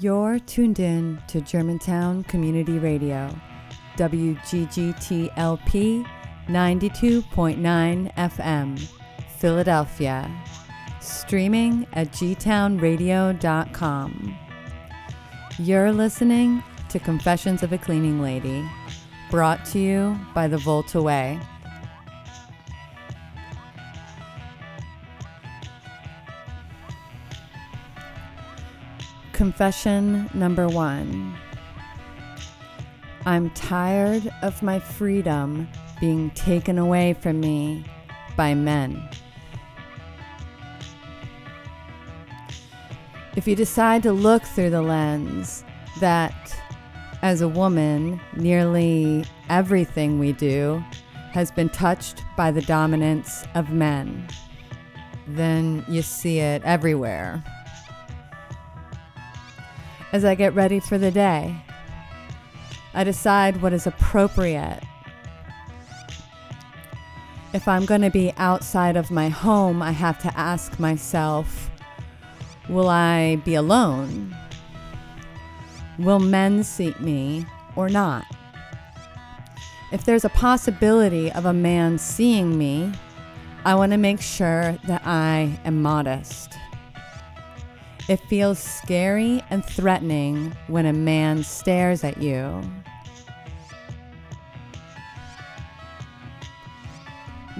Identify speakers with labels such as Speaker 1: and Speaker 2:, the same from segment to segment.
Speaker 1: You're tuned in to Germantown Community Radio, WGGTLP 92.9 FM, Philadelphia. Streaming at gtownradio.com. You're listening to Confessions of a Cleaning Lady, brought to you by the Volta Way. Confession number one I'm tired of my freedom being taken away from me by men. If you decide to look through the lens that, as a woman, nearly everything we do has been touched by the dominance of men, then you see it everywhere. As I get ready for the day, I decide what is appropriate. If I'm going to be outside of my home, I have to ask myself, will I be alone? Will men seek me or not? If there's a possibility of a man seeing me, I want to make sure that I am modest. It feels scary and threatening when a man stares at you.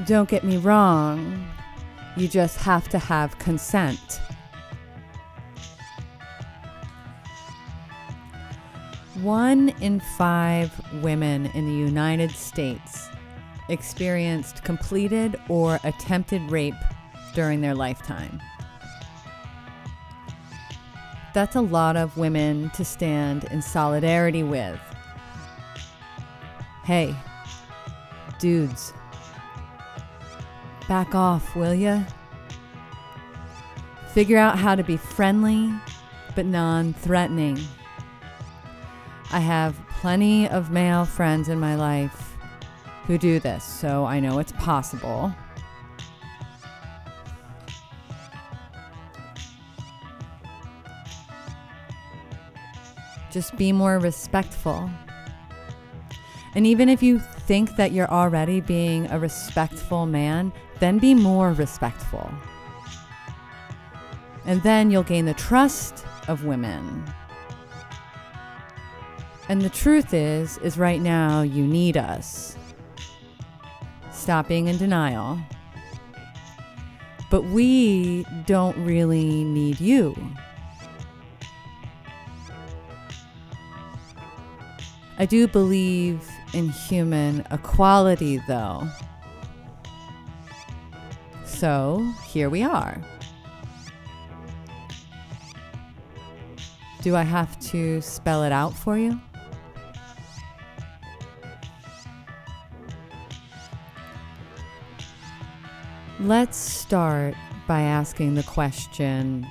Speaker 1: Don't get me wrong, you just have to have consent. One in five women in the United States experienced completed or attempted rape during their lifetime. That's a lot of women to stand in solidarity with. Hey, dudes, back off, will ya? Figure out how to be friendly but non threatening. I have plenty of male friends in my life who do this, so I know it's possible. Just be more respectful. And even if you think that you're already being a respectful man, then be more respectful. And then you'll gain the trust of women. And the truth is is right now you need us. Stop being in denial. But we don't really need you. I do believe in human equality, though. So here we are. Do I have to spell it out for you? Let's start by asking the question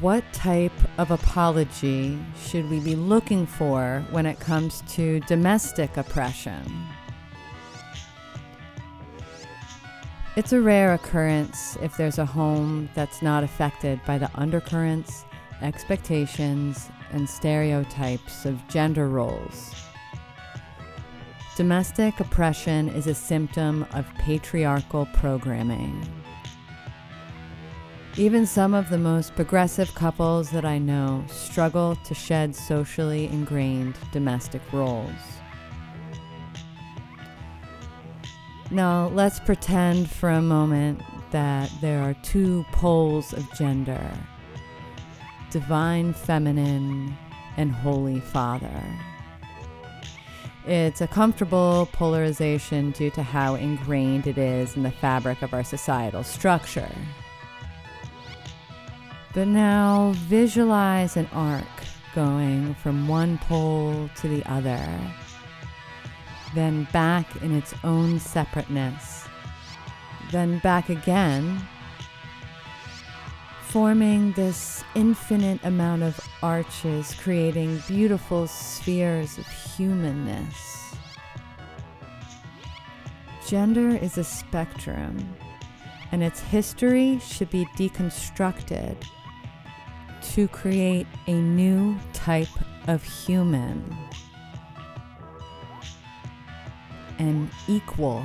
Speaker 1: what type of apology should we be looking for when it comes to domestic oppression? It's a rare occurrence if there's a home that's not affected by the undercurrents, expectations, and stereotypes of gender roles. Domestic oppression is a symptom of patriarchal programming. Even some of the most progressive couples that I know struggle to shed socially ingrained domestic roles. Now, let's pretend for a moment that there are two poles of gender divine feminine and holy father. It's a comfortable polarization due to how ingrained it is in the fabric of our societal structure. But now visualize an arc going from one pole to the other, then back in its own separateness, then back again, forming this infinite amount of arches, creating beautiful spheres of humanness. Gender is a spectrum, and its history should be deconstructed
Speaker 2: to create a new type of human, an equal.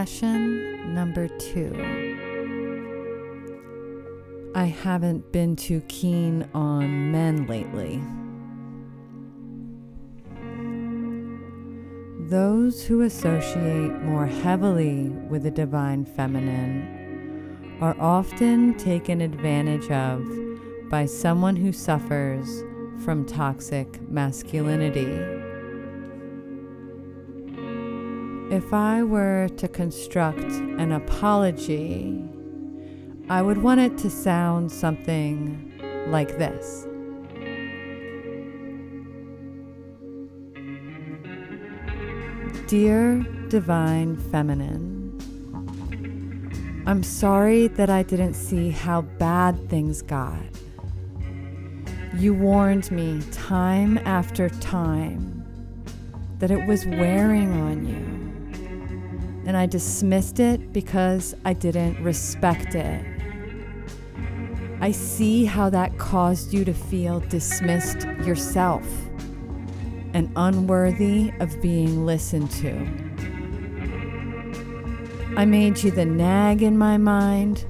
Speaker 1: Confession number two. I haven't been too keen on men lately. Those who associate more heavily with the divine feminine are often taken advantage of by someone who suffers from toxic masculinity. If I were to construct an apology, I would want it to sound something like this. Dear Divine Feminine, I'm sorry that I didn't see how bad things got. You warned me time after time that it was wearing on you, and I dismissed it because I didn't respect it. I see how that caused you to feel dismissed yourself and unworthy of being listened to. I made you the nag in my mind,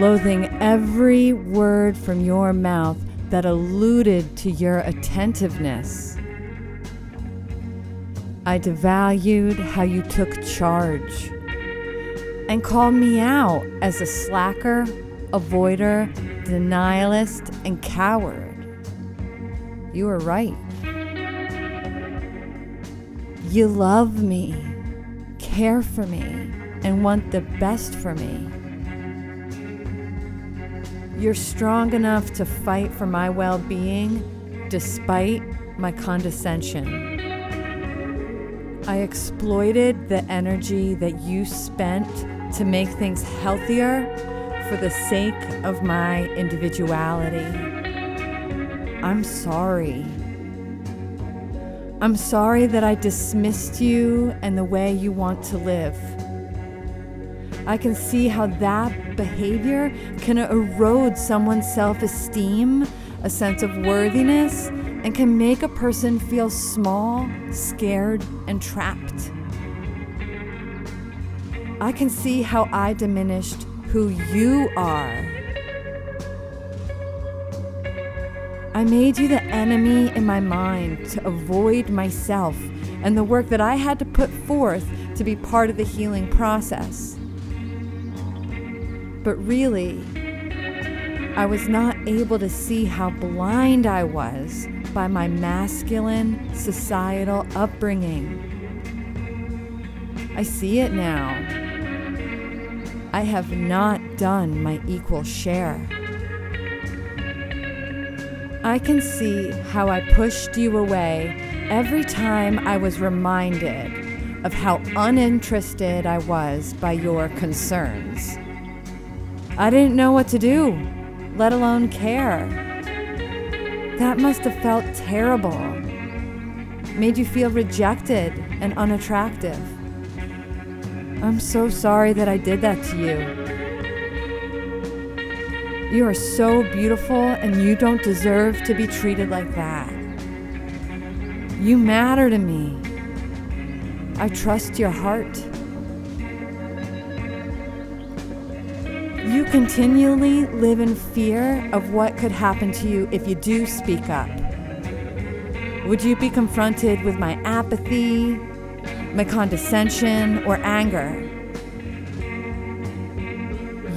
Speaker 1: loathing every word from your mouth that alluded to your attentiveness. I devalued how you took charge and called me out as a slacker, avoider, denialist, and coward. You were right. You love me, care for me, and want the best for me. You're strong enough to fight for my well being despite my condescension. I exploited the energy that you spent to make things healthier for the sake of my individuality. I'm sorry. I'm sorry that I dismissed you and the way you want to live. I can see how that behavior can erode someone's self esteem, a sense of worthiness, and can make a person feel small, scared, and trapped. I can see how I diminished who you are. I made you the enemy in my mind to avoid myself and the work that I had to put forth to be part of the healing process. But really, I was not able to see how blind I was by my masculine societal upbringing. I see it now. I have not done my equal share. I can see how I pushed you away every time I was reminded of how uninterested I was by your concerns. I didn't know what to do, let alone care. That must have felt terrible. Made you feel rejected and unattractive. I'm so sorry that I did that to you. You are so beautiful and you don't deserve to be treated like that. You matter to me. I trust your heart. You continually live in fear of what could happen to you if you do speak up. Would you be confronted with my apathy, my condescension, or anger?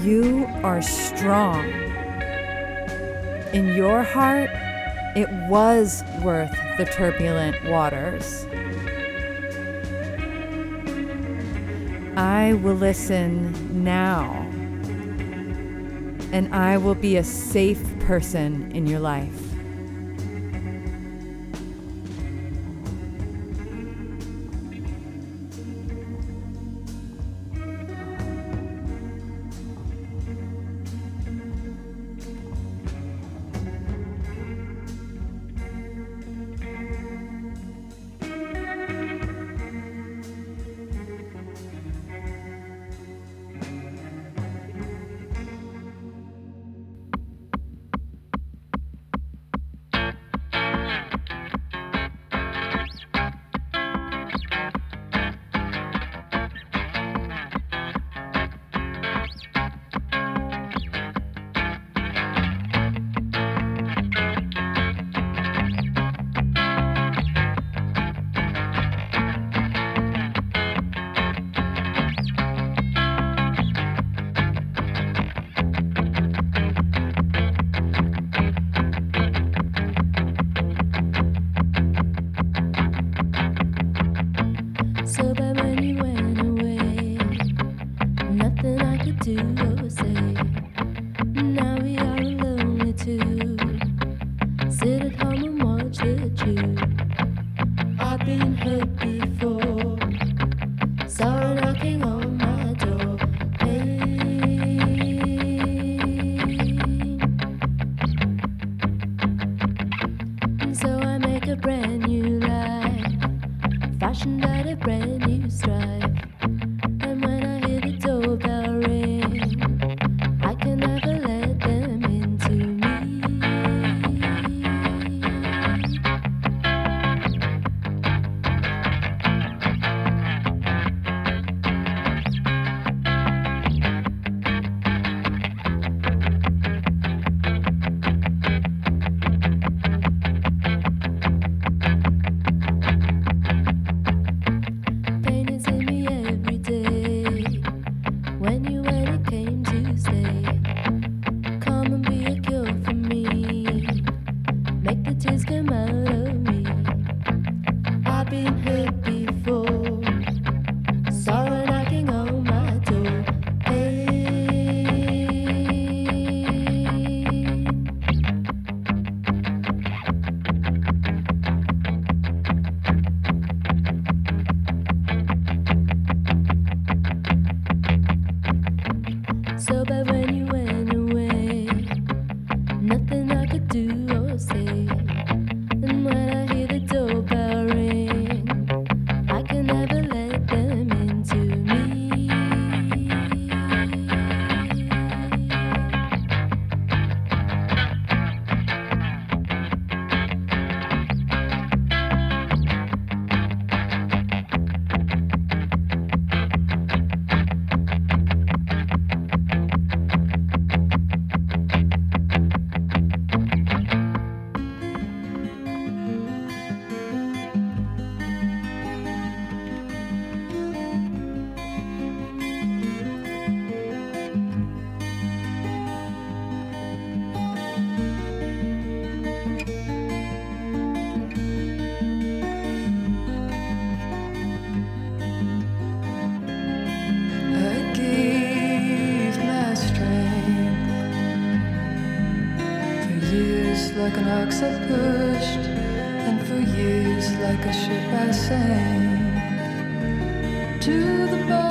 Speaker 1: You are strong. In your heart, it was worth the turbulent waters. I will listen now, and I will be a safe person in your life.
Speaker 3: like an ox I pushed, and for years like a ship I sank to the bottom.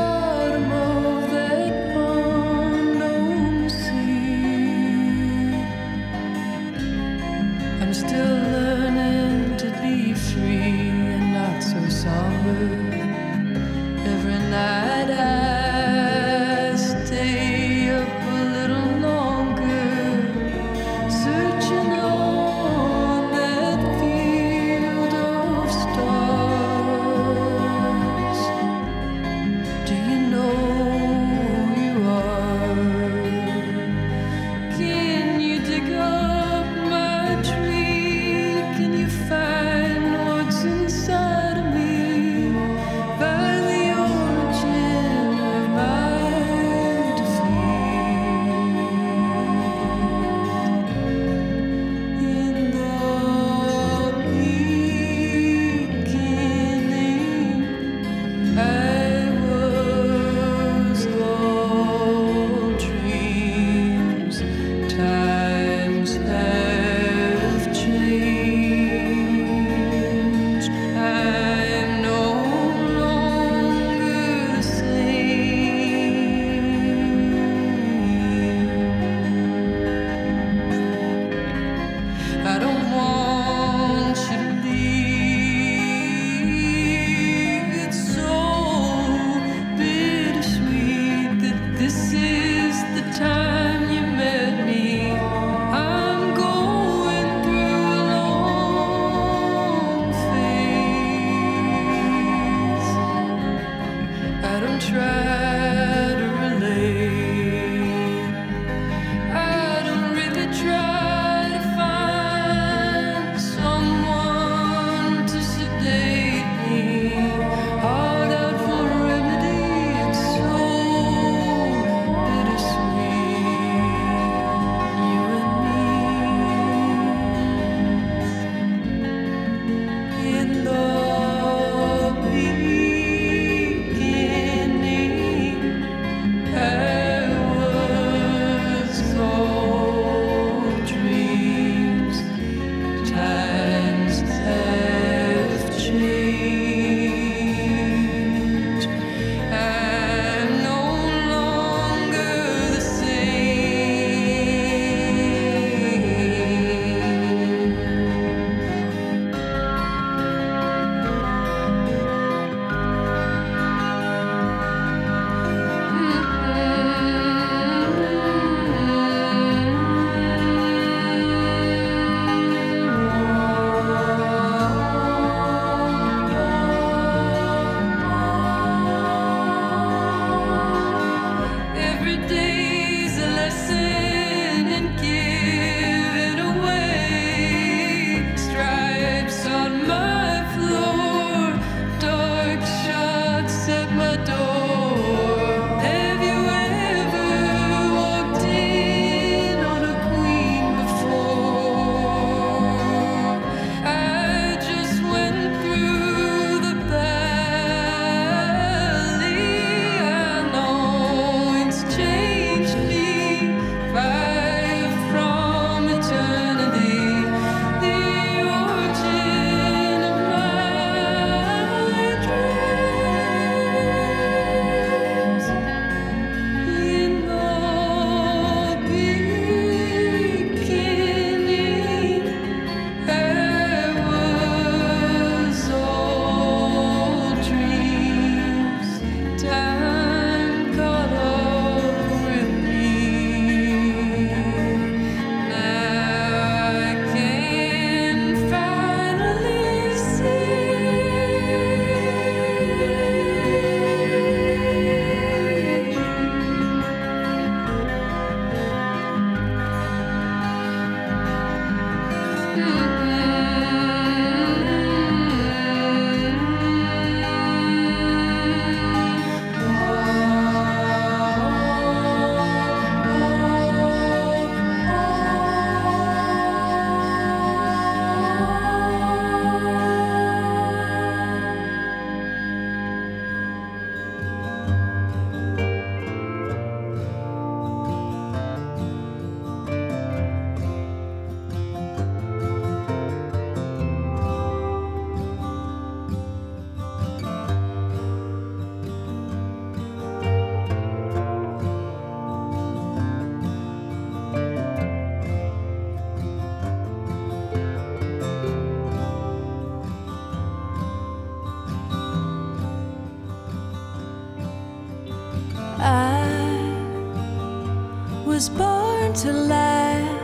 Speaker 3: was born to laugh.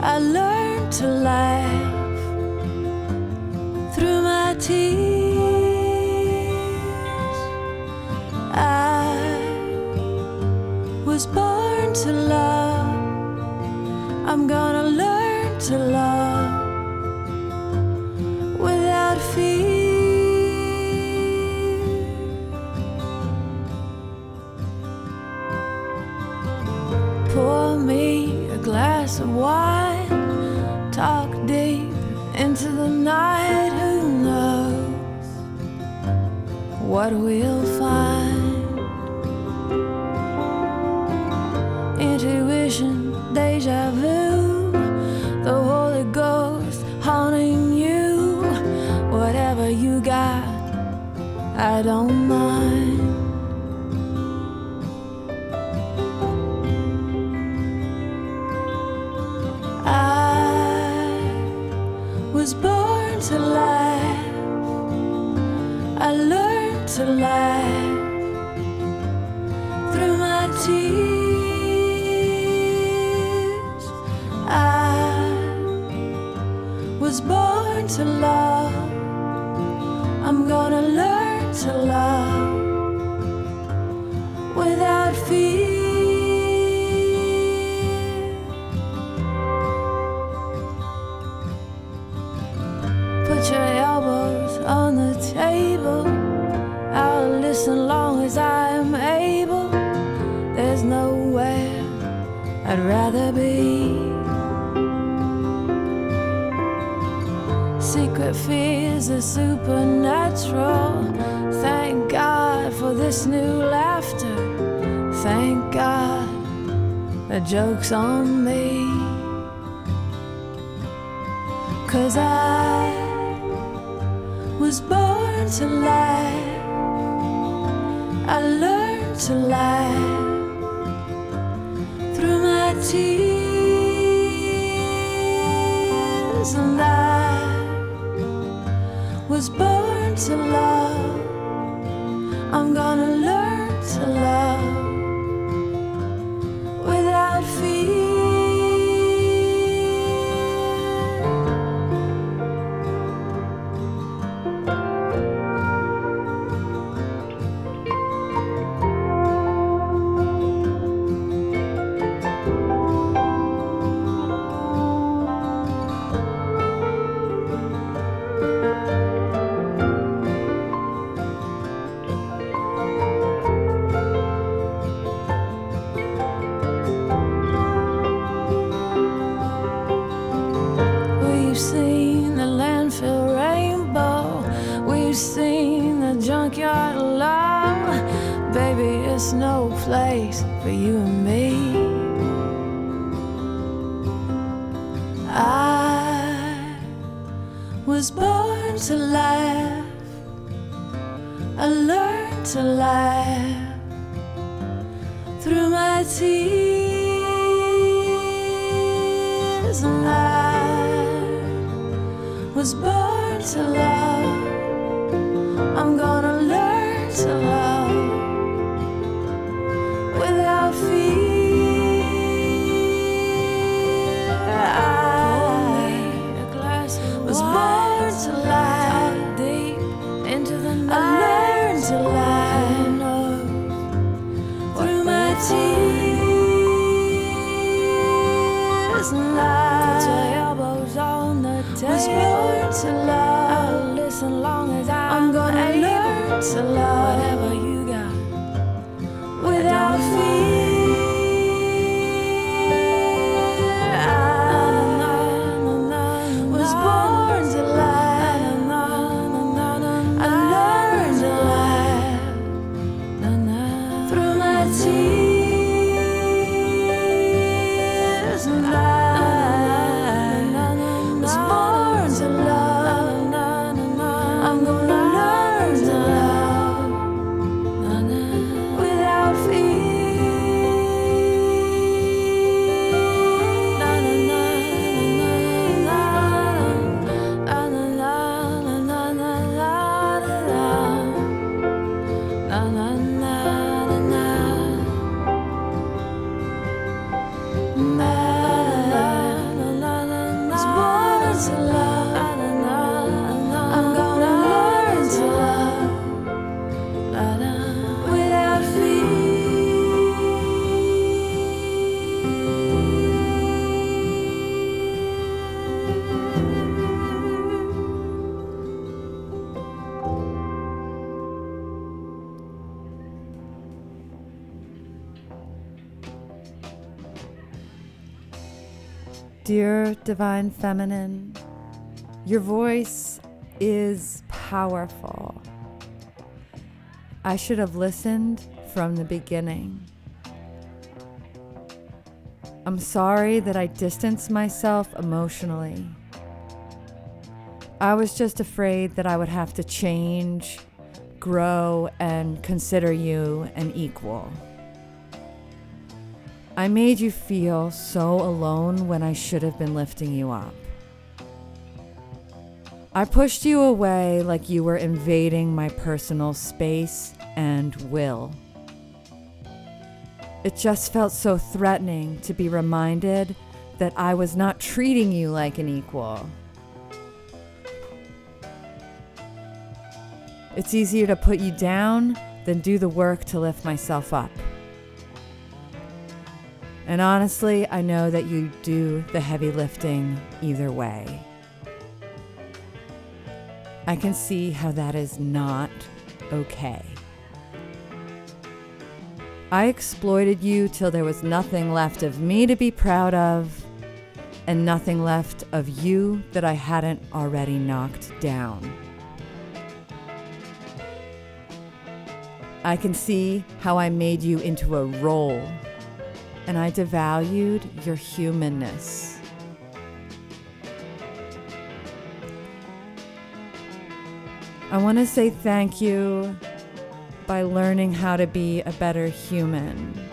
Speaker 3: I learned to laugh through my tears. I was born to love. I'm gonna learn to love. Why talk deep into the night. Who knows what we'll secret fears are supernatural. Thank God for this new laughter. Thank God the joke's on me. Cause I was born to lie. I learned to lie through my tears and was born to love. I'm gonna learn to love.
Speaker 1: Dear Divine Feminine, your voice is powerful. I should have listened from the beginning. I'm sorry that I distanced myself emotionally. I was just afraid that I would have to change, grow, and consider you an equal. I made you feel so alone when I should have been lifting you up. I pushed you away like you were invading my personal space and will. It just felt so threatening to be reminded that I was not treating you like an equal. It's easier to put you down than do the work to lift myself up. And honestly, I know that you do the heavy lifting either way. I can see how that is not okay. I exploited you till there was nothing left of me to be proud of, and nothing left of you that I hadn't already knocked down. I can see how I made you into a role and I devalued your humanness. I want to say thank you by learning how to be a better human,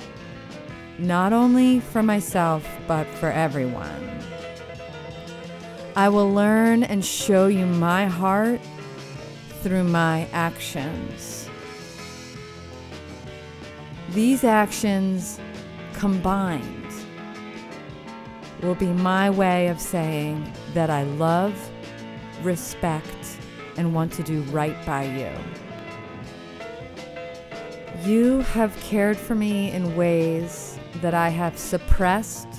Speaker 1: not only for myself, but for everyone. I will learn and show you my heart through my actions. These actions combined will be my way of saying that I love, respect, and want to do right by you. You have cared for me in ways that I have suppressed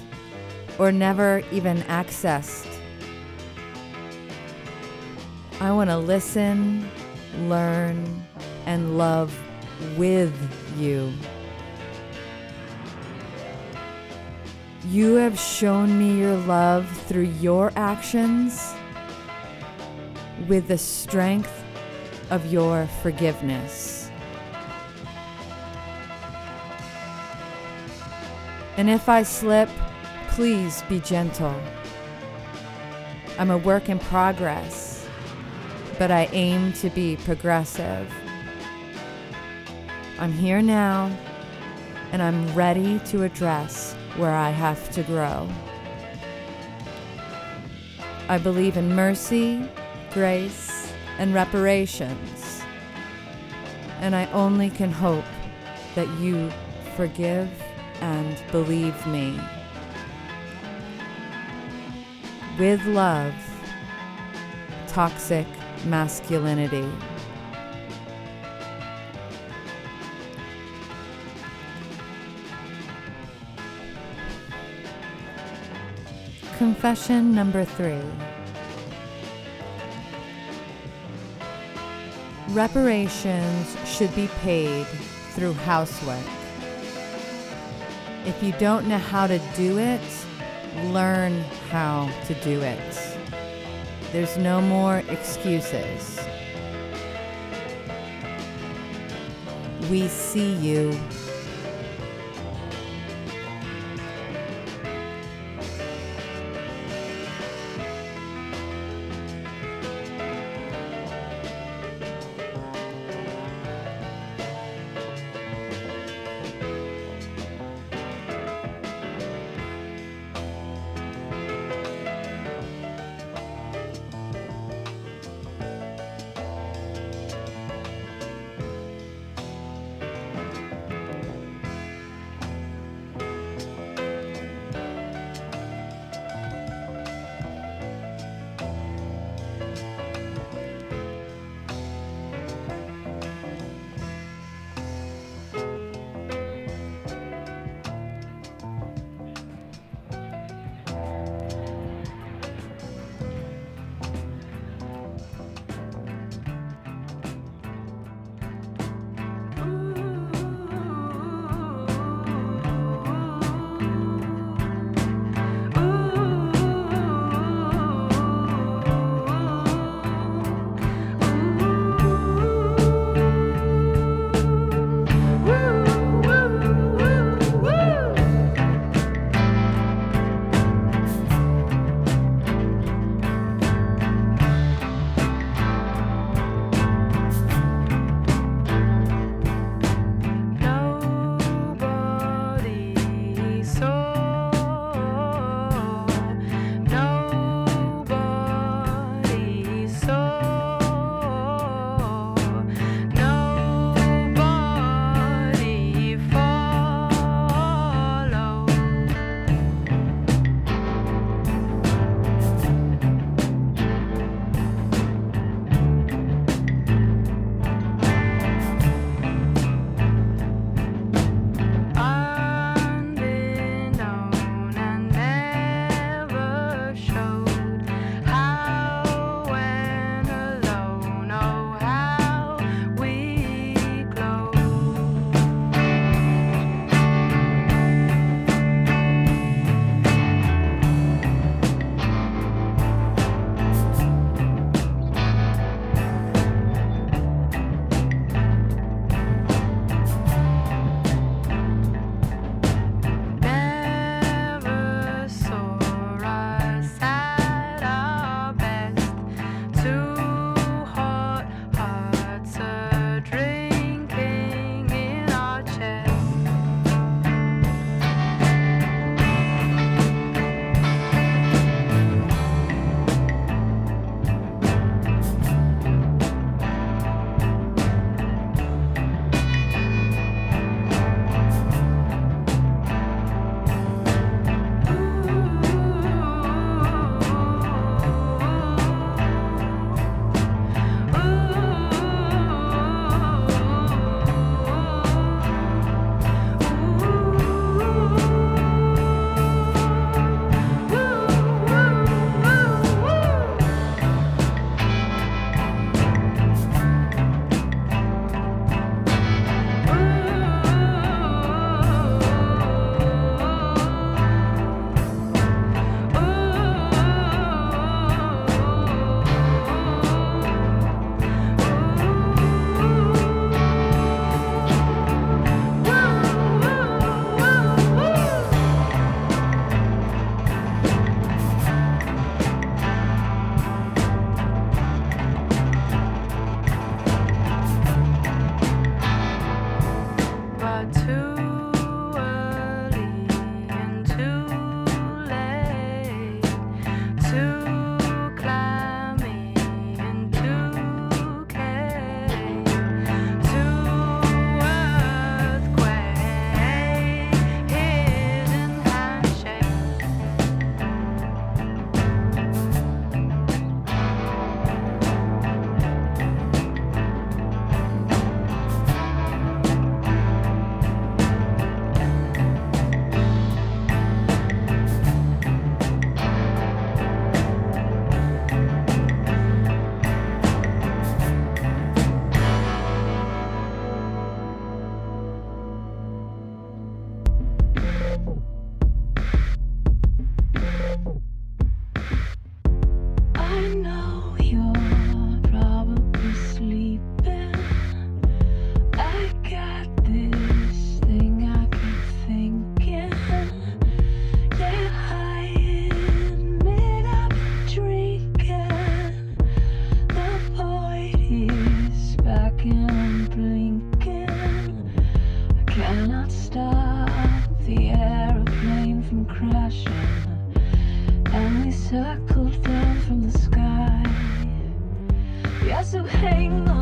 Speaker 1: or never even accessed. I want to listen, learn, and love with you. You have shown me your love through your actions with the strength of your forgiveness. And if I slip, please be gentle. I'm a work in progress, but I aim to be progressive. I'm here now, and I'm ready to address where I have to grow. I believe in mercy, grace, and reparations, and I only can hope that you forgive and believe me. With love, toxic masculinity. Confession number three. Reparations should be paid through housework. If you don't know how to do it, learn how to do it. There's no more excuses. We see you.
Speaker 3: Only circle down from the sky. Yeah, so hang on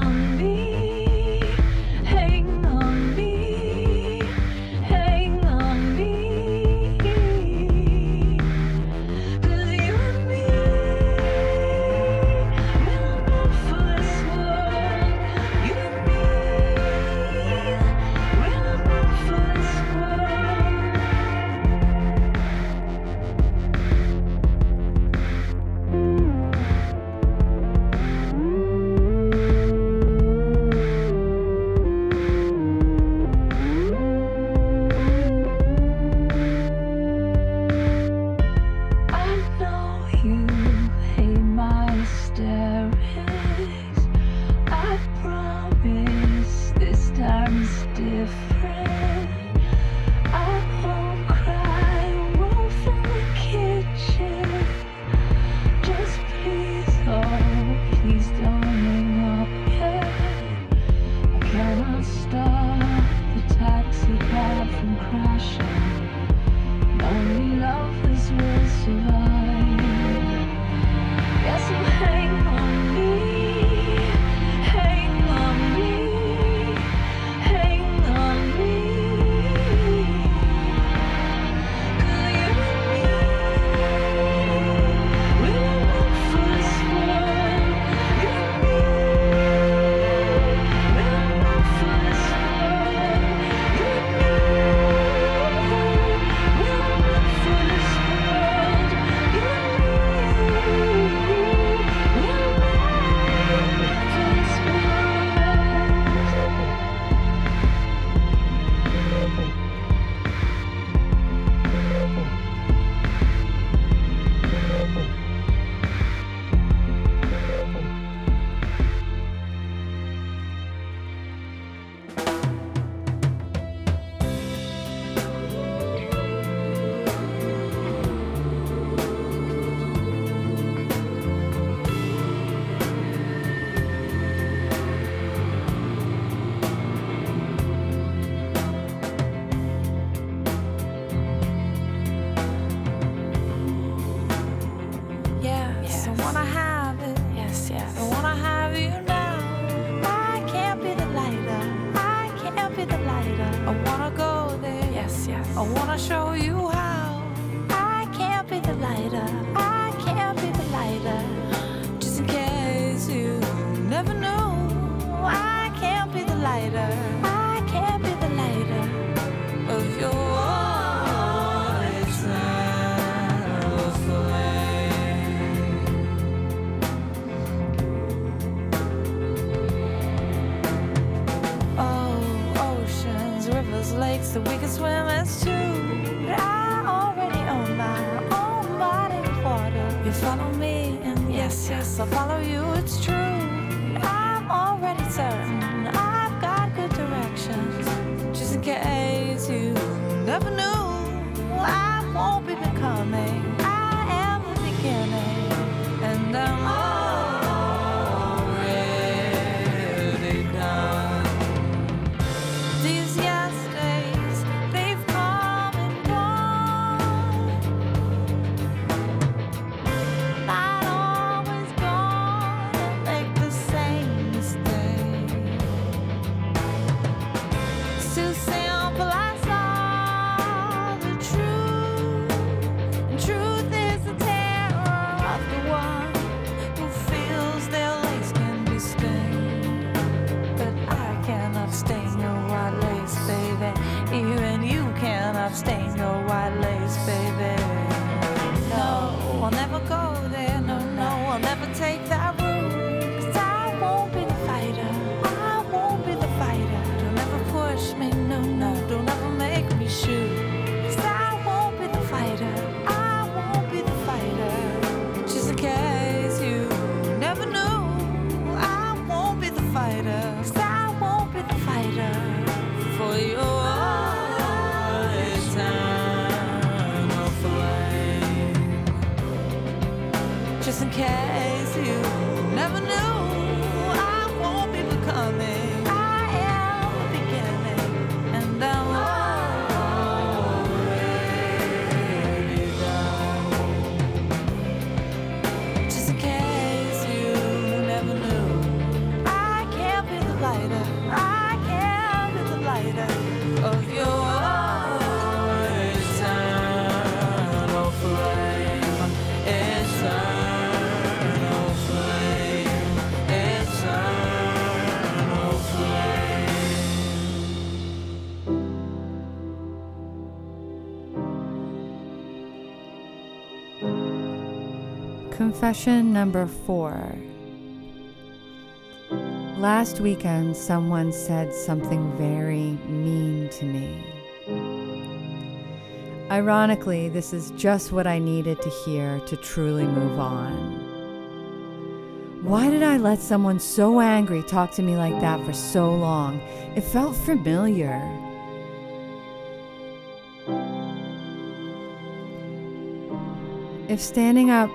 Speaker 1: Confession number four. Last weekend, someone said something very mean to me. Ironically, this is just what I needed to hear to truly move on. Why did I let someone so angry talk to me like that for so long? It felt familiar. If standing up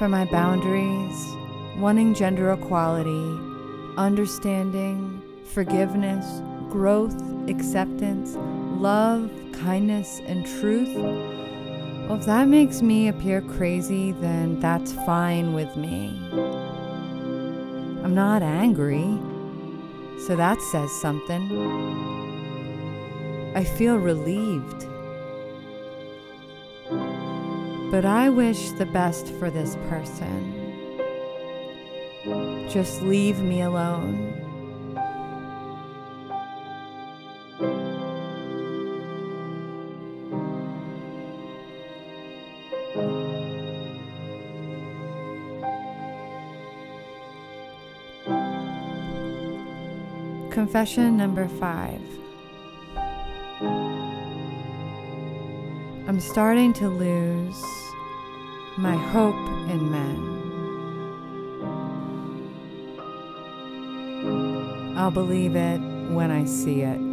Speaker 1: for my boundaries, wanting gender equality, understanding, forgiveness, growth, acceptance, love, kindness, and truth, well, if that makes me appear crazy, then that's fine with me. I'm not angry, so that says something. I feel relieved. But I wish the best for this person. Just leave me alone. Confession number five. I'm starting to lose my hope in men. I'll believe it when I see it.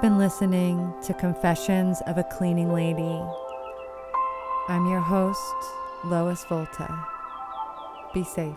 Speaker 1: You've been listening to Confessions of a Cleaning Lady. I'm your host, Lois Volta. Be safe.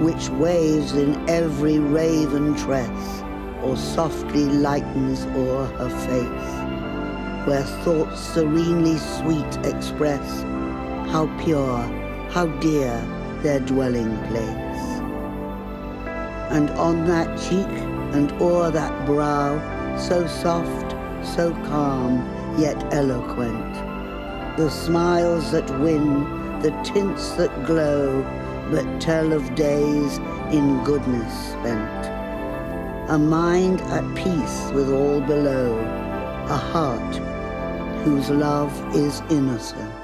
Speaker 4: which waves in every raven tress, or softly lightens o'er her face, where thoughts serenely sweet express how pure, how dear their dwelling place. And on that cheek and o'er that brow, so soft, so calm, yet eloquent, the smiles that win, the tints that glow, but tell of days in goodness spent. A mind at peace with all below, a heart whose love is innocent.